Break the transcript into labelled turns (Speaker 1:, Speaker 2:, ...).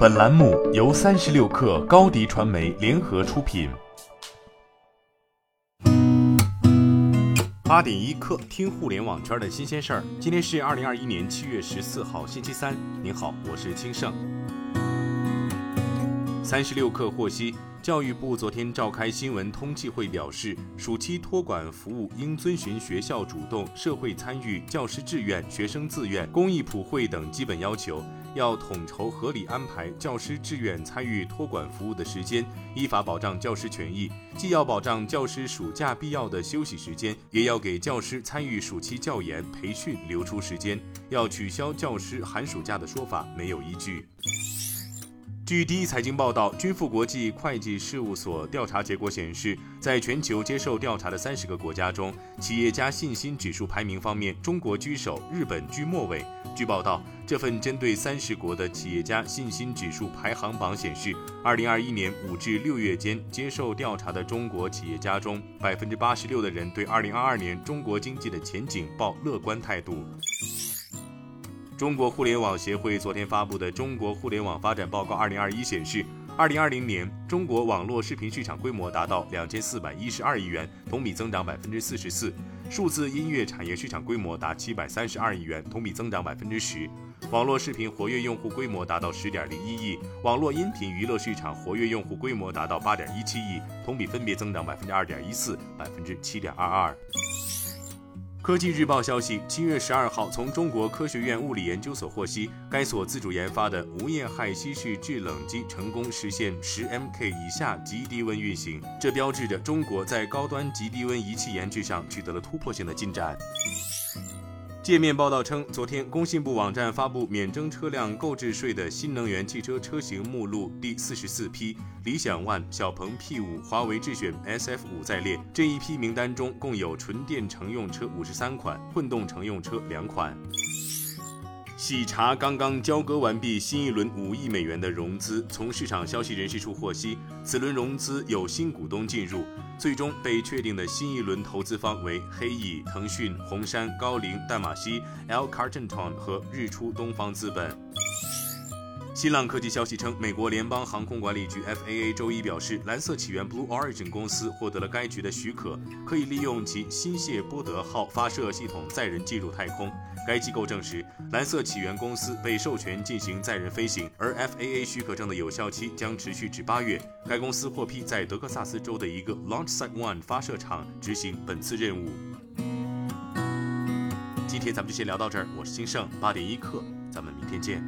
Speaker 1: 本栏目由三十六氪高低传媒联合出品。八点一刻，听互联网圈的新鲜事儿。今天是二零二一年七月十四号，星期三。您好，我是金盛。三十六氪获悉。教育部昨天召开新闻通气会，表示，暑期托管服务应遵循学校主动、社会参与、教师志愿、学生自愿、公益普惠等基本要求，要统筹合理安排教师志愿参与托管服务的时间，依法保障教师权益。既要保障教师暑假必要的休息时间，也要给教师参与暑期教研培训留出时间。要取消教师寒暑假的说法，没有依据。据第一财经报道，君富国际会计事务所调查结果显示，在全球接受调查的三十个国家中，企业家信心指数排名方面，中国居首，日本居末位。据报道，这份针对三十国的企业家信心指数排行榜显示，二零二一年五至六月间接受调查的中国企业家中，百分之八十六的人对二零二二年中国经济的前景抱乐观态度。中国互联网协会昨天发布的《中国互联网发展报告（二零二一）》显示，二零二零年中国网络视频市场规模达到两千四百一十二亿元，同比增长百分之四十四；数字音乐产业市场规模达七百三十二亿元，同比增长百分之十；网络视频活跃用户规模达到十点零一亿；网络音频娱乐市场活跃用户规模达到八点一七亿，同比分别增长百分之二点一四、百分之七点二二。科技日报消息，七月十二号，从中国科学院物理研究所获悉，该所自主研发的无液氦稀释制冷机成功实现十 mK 以下极低温运行，这标志着中国在高端极低温仪器研制上取得了突破性的进展。界面报道称，昨天工信部网站发布免征车辆购置税的新能源汽车车型目录第四十四批，理想 ONE、小鹏 P5、华为智选 SF 五在列。这一批名单中共有纯电乘用车五十三款，混动乘用车两款。喜茶刚刚交割完毕新一轮五亿美元的融资。从市场消息人士处获悉，此轮融资有新股东进入，最终被确定的新一轮投资方为黑蚁、腾讯、红杉、高瓴、淡马锡、L Cartenton 和日出东方资本。新浪科技消息称，美国联邦航空管理局 FAA 周一表示，蓝色起源 Blue Origin 公司获得了该局的许可，可以利用其新谢波德号发射系统载人进入太空。该机构证实，蓝色起源公司被授权进行载人飞行，而 FAA 许可证的有效期将持续至八月。该公司获批在德克萨斯州的一个 Launch Site One 发射场执行本次任务。今天咱们就先聊到这儿，我是金盛，八点一刻，咱们明天见。